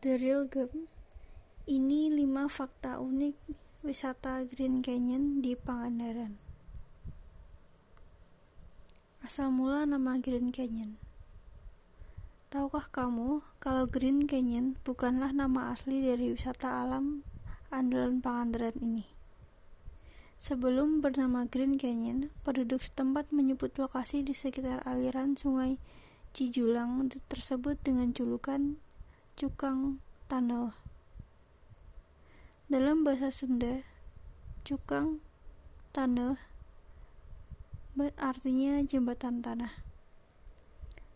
The Real Gem Ini 5 fakta unik wisata Green Canyon di Pangandaran. Asal mula nama Green Canyon. Tahukah kamu kalau Green Canyon bukanlah nama asli dari wisata alam andalan Pangandaran ini? Sebelum bernama Green Canyon, penduduk setempat menyebut lokasi di sekitar aliran sungai Cijulang tersebut dengan julukan Cukang Tunnel. Dalam bahasa Sunda, Cukang Tunnel artinya jembatan tanah.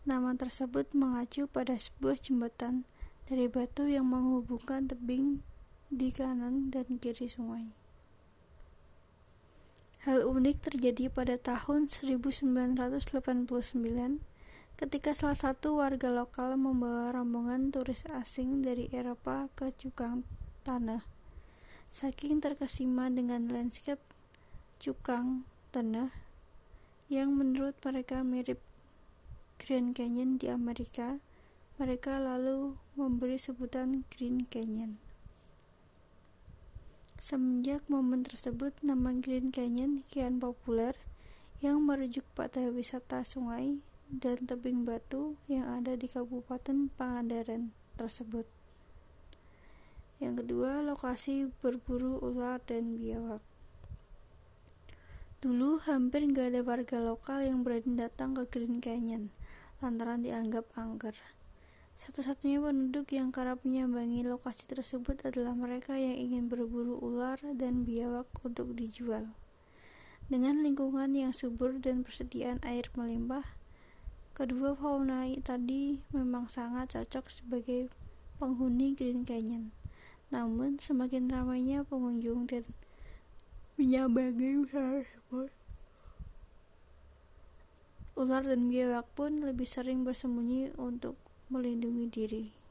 Nama tersebut mengacu pada sebuah jembatan dari batu yang menghubungkan tebing di kanan dan kiri sungai. Hal unik terjadi pada tahun 1989 ketika salah satu warga lokal membawa rombongan turis asing dari Eropa ke Cukang Tanah. Saking terkesima dengan landscape Cukang Tanah yang menurut mereka mirip Grand Canyon di Amerika, mereka lalu memberi sebutan Green Canyon. Semenjak momen tersebut, nama Green Canyon kian populer yang merujuk pada wisata sungai dan tebing batu yang ada di Kabupaten Pangandaran tersebut. Yang kedua, lokasi berburu ular dan biawak. Dulu hampir nggak ada warga lokal yang berani datang ke Green Canyon lantaran dianggap angker. Satu-satunya penduduk yang kerap menyambangi lokasi tersebut adalah mereka yang ingin berburu ular dan biawak untuk dijual. Dengan lingkungan yang subur dan persediaan air melimpah, Kedua fauna tadi memang sangat cocok sebagai penghuni Green Canyon. Namun, semakin ramainya pengunjung dan menyambangi usaha tersebut, ular dan biawak pun lebih sering bersembunyi untuk melindungi diri.